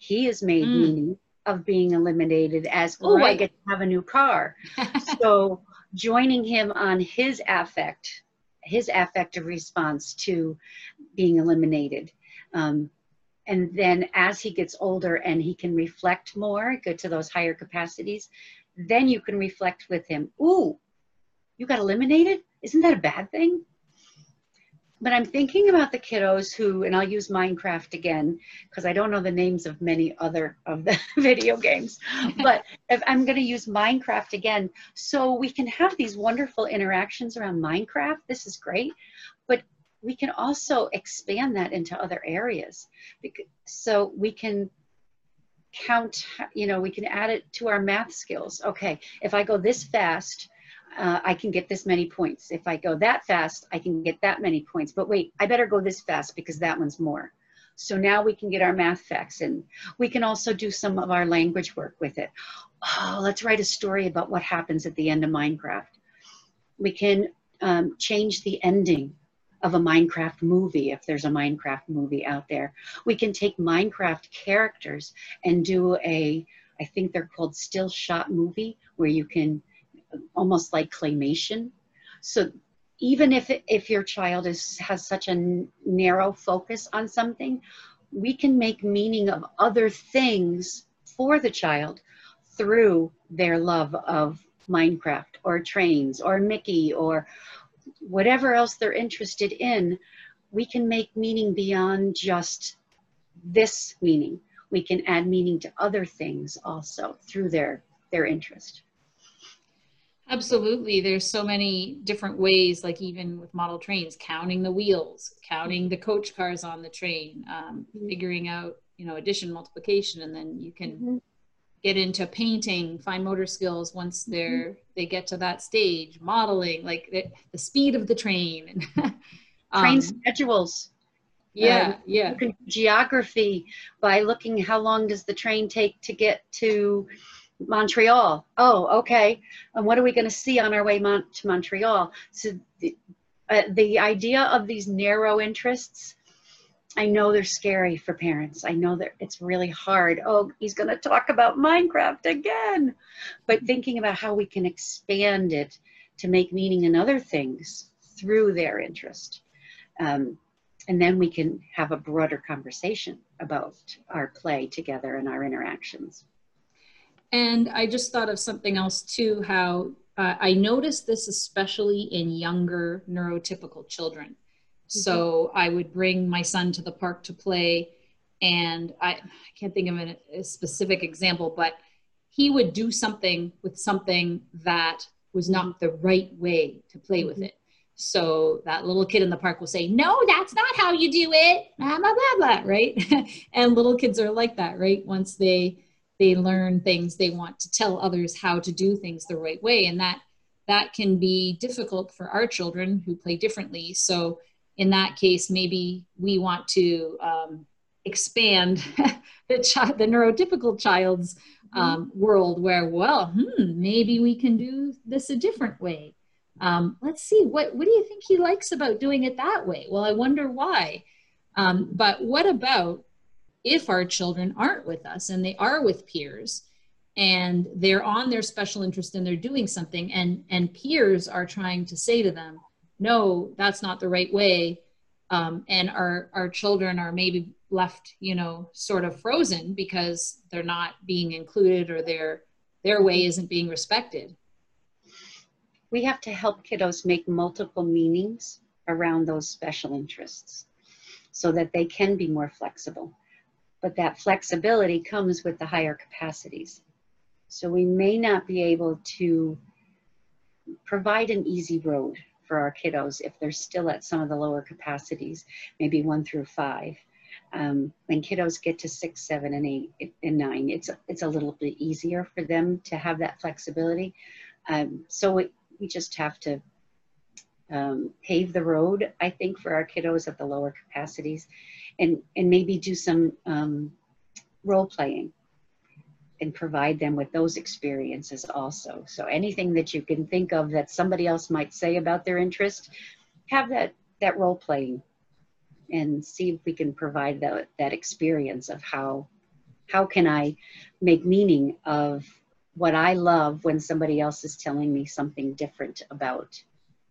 he has made mm. meaning of being eliminated as oh right. I get to have a new car. so joining him on his affect, his affective response to being eliminated. Um, and then as he gets older and he can reflect more, go to those higher capacities, then you can reflect with him. Ooh, you got eliminated? Isn't that a bad thing? But I'm thinking about the kiddos who, and I'll use Minecraft again because I don't know the names of many other of the video games, but if I'm going to use Minecraft again, so we can have these wonderful interactions around Minecraft. This is great, but we can also expand that into other areas. So we can count, you know, we can add it to our math skills. Okay, if I go this fast, uh, I can get this many points. If I go that fast, I can get that many points. But wait, I better go this fast because that one's more. So now we can get our math facts and we can also do some of our language work with it. Oh, let's write a story about what happens at the end of Minecraft. We can um, change the ending of a Minecraft movie if there's a Minecraft movie out there. We can take Minecraft characters and do a, I think they're called still shot movie where you can almost like claymation. So even if, if your child is, has such a narrow focus on something, we can make meaning of other things for the child through their love of Minecraft or trains or Mickey or whatever else they're interested in. We can make meaning beyond just this meaning. We can add meaning to other things also through their, their interest. Absolutely. There's so many different ways, like even with model trains, counting the wheels, counting the coach cars on the train, um, mm-hmm. figuring out, you know, addition, multiplication, and then you can mm-hmm. get into painting, fine motor skills once they're mm-hmm. they get to that stage, modeling, like the, the speed of the train. um, train schedules. Yeah, um, yeah. Geography by looking how long does the train take to get to Montreal. Oh, okay. And what are we going to see on our way mon- to Montreal? So the, uh, the idea of these narrow interests, I know they're scary for parents. I know that it's really hard. Oh, he's going to talk about Minecraft again. But thinking about how we can expand it to make meaning in other things through their interest. Um, and then we can have a broader conversation about our play together and our interactions. And I just thought of something else too, how uh, I noticed this especially in younger neurotypical children. Mm-hmm. So I would bring my son to the park to play, and I, I can't think of a, a specific example, but he would do something with something that was not the right way to play with mm-hmm. it. So that little kid in the park will say, No, that's not how you do it, blah, blah, blah, blah, right? and little kids are like that, right? Once they they learn things they want to tell others how to do things the right way and that that can be difficult for our children who play differently. So in that case, maybe we want to um, expand the, chi- the neurotypical child's mm-hmm. um, mm-hmm. world where, well, hmm, maybe we can do this a different way. Um, let's see, what, what do you think he likes about doing it that way? Well, I wonder why. Um, but what about if our children aren't with us and they are with peers and they're on their special interest and they're doing something and, and peers are trying to say to them, no, that's not the right way. Um, and our, our children are maybe left, you know, sort of frozen because they're not being included or their, their way isn't being respected. We have to help kiddos make multiple meanings around those special interests so that they can be more flexible. But that flexibility comes with the higher capacities. So we may not be able to provide an easy road for our kiddos if they're still at some of the lower capacities, maybe one through five. Um, when kiddos get to six, seven, and eight, and nine, it's it's a little bit easier for them to have that flexibility. Um, so it, we just have to um, pave the road, I think, for our kiddos at the lower capacities, and and maybe do some um, role playing and provide them with those experiences also. So anything that you can think of that somebody else might say about their interest, have that that role playing and see if we can provide that, that experience of how how can I make meaning of what I love when somebody else is telling me something different about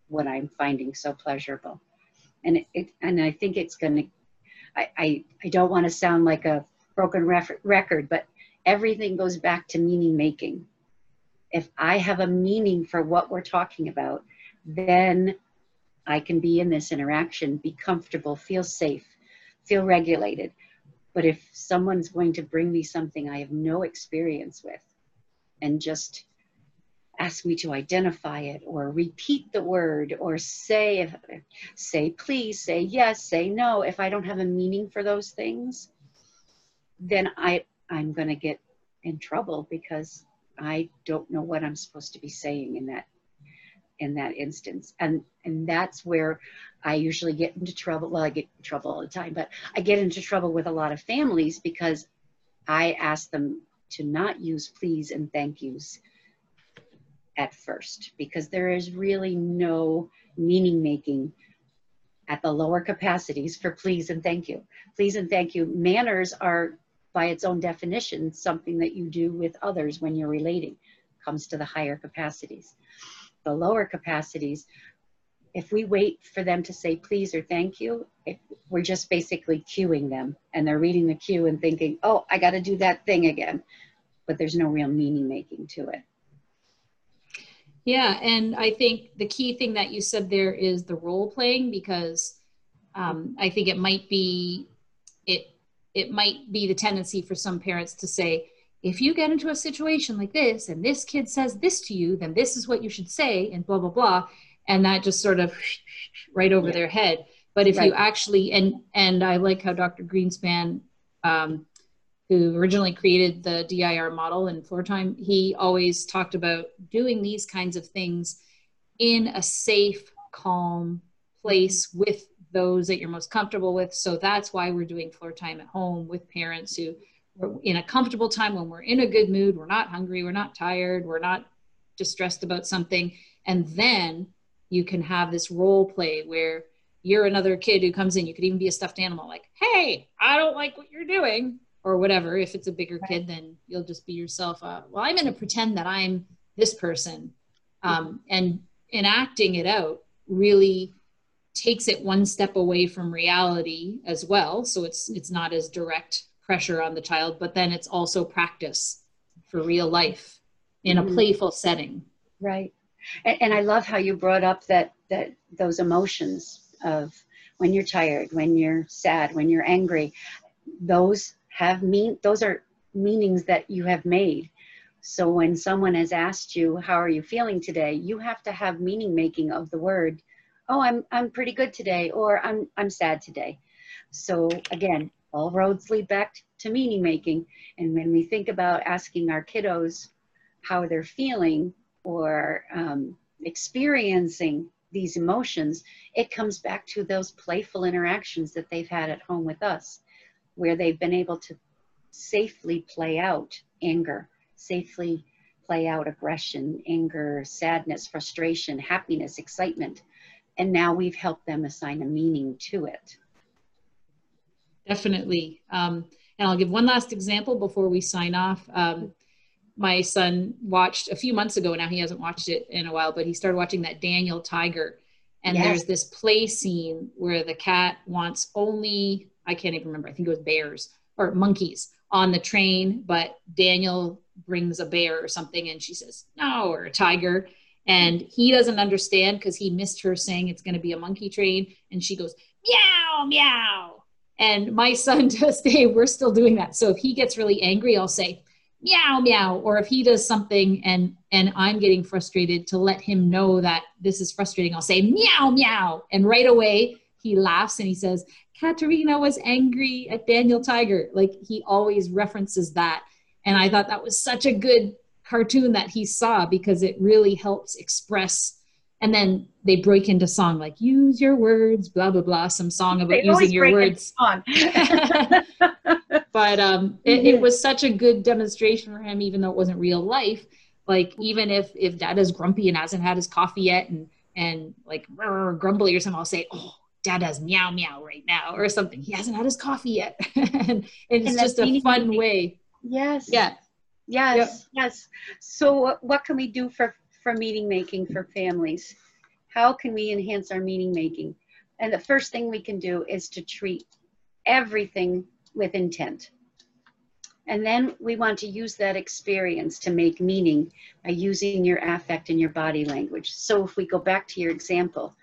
what I'm finding so pleasurable. And it, it and I think it's going to I, I, I don't want to sound like a broken record, but everything goes back to meaning making. If I have a meaning for what we're talking about, then I can be in this interaction, be comfortable, feel safe, feel regulated. But if someone's going to bring me something I have no experience with and just ask me to identify it or repeat the word or say say please say yes say no if i don't have a meaning for those things then i I'm going to get in trouble because I don't know what I'm supposed to be saying in that in that instance. And and that's where I usually get into trouble. Well, I get in trouble all the time, but I get into trouble with a lot of families because I ask them to not use please and thank yous at first because there is really no meaning making at the lower capacities for please and thank you. Please and thank you. Manners are by its own definition, something that you do with others when you're relating comes to the higher capacities. The lower capacities, if we wait for them to say please or thank you, we're just basically cueing them and they're reading the cue and thinking, oh, I got to do that thing again. But there's no real meaning making to it. Yeah, and I think the key thing that you said there is the role playing because um, I think it might be it it might be the tendency for some parents to say, if you get into a situation like this and this kid says this to you, then this is what you should say, and blah, blah, blah. And that just sort of right over yeah. their head. But if right. you actually, and, and I like how Dr. Greenspan, um, who originally created the DIR model in floor time, he always talked about doing these kinds of things in a safe, calm place with those that you're most comfortable with. So that's why we're doing floor time at home with parents who are in a comfortable time when we're in a good mood, we're not hungry, we're not tired, we're not distressed about something. And then you can have this role play where you're another kid who comes in. You could even be a stuffed animal, like, hey, I don't like what you're doing, or whatever. If it's a bigger right. kid, then you'll just be yourself. Uh, well, I'm going to pretend that I'm this person. Um, and enacting it out really takes it one step away from reality as well so it's it's not as direct pressure on the child but then it's also practice for real life in a mm-hmm. playful setting right and, and, i love how you brought up that that those emotions of when you're tired when you're sad when you're angry those have mean those are meanings that you have made so when someone has asked you how are you feeling today you have to have meaning making of the word oh, I'm, I'm pretty good today, or I'm, I'm sad today. So again, all roads lead back to meaning making. And when we think about asking our kiddos how they're feeling, or um, experiencing these emotions, it comes back to those playful interactions that they've had at home with us, where they've been able to safely play out anger, safely play out aggression, anger, sadness, frustration, happiness, excitement. And now we've helped them assign a meaning to it. Definitely. Um, and I'll give one last example before we sign off. Um, my son watched a few months ago now he hasn't watched it in a while but he started watching that daniel tiger and yes. there's this play scene where the cat wants only i can't even remember. I think it was bears or monkeys on the train but daniel brings a bear or something and she says no or a tiger. And he doesn't understand because he missed her saying it's going to be a monkey train. And she goes meow meow. And my son does hey we're still doing that. So if he gets really angry i'll say meow meow. Or if he does something and and i'm getting frustrated to let him know that this is frustrating i'll say meow meow. And right away he laughs and he says katerina was angry at daniel tiger. Like he always references that. And i thought that was such a good cartoon that he saw because it really helps express and then they break into song like use your words blah blah blah some song about they using your words. but um it, it, was such a good demonstration for him even though it wasn't real life. Like even if if dad is grumpy and hasn't had his coffee yet and and like grumbly or something i'll say oh dad has meow meow right now or something he hasn't had his coffee yet and it's and just a fun way yes yeah yes yep. yes so what can we do for for meaning making for families. How can we enhance our meaning making? And the first thing we can do is to treat everything with intent. And then we want to use that experience to make meaning by using your affect and your body language. So if we go back to your example,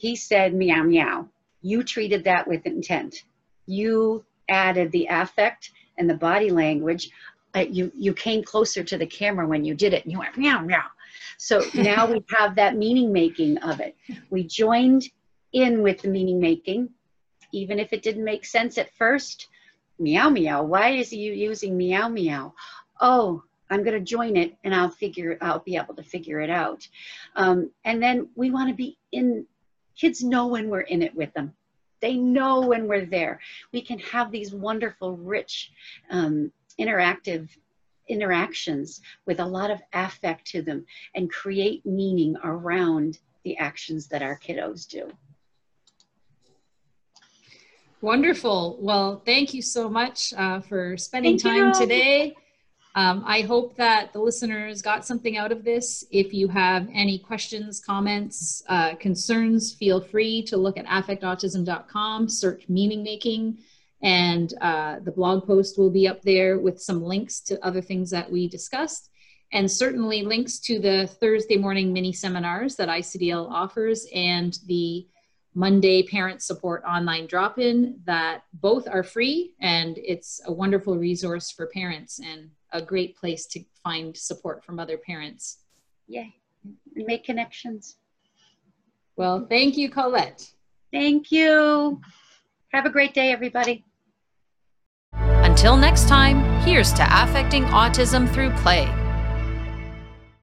he said meow meow. You treated that with intent. You added the affect and the body language. Uh, you you came closer to the camera when you did it and you went meow meow so now we have that meaning making of it. We joined in with the meaning making, even if it didn't make sense at first. Meow meow. Why is you using meow meow? Oh, I'm going to join it and I'll figure, I'll be able to figure it out. Um, and then we want to be in, kids know when we're in it with them. They know when we're there. We can have these wonderful, rich, um, interactive interactions with a lot of affect to them and create meaning around the actions that our kiddos do. Wonderful. Well, thank you so much uh, for spending thank time you. today. Um, I hope that the listeners got something out of this. If you have any questions, comments, uh, concerns, feel free to look at affectautism.com, search meaning making and uh, the blog post will be up there with some links to other things that we discussed, and certainly links to the Thursday morning mini seminars that ICDL offers and the Monday parent support online drop in that both are free and it's a wonderful resource for parents and a great place to find support from other parents. Yay. Make connections. Well, thank you, Colette. Thank you. Have a great day, everybody. Until next time, here's to affecting autism through play.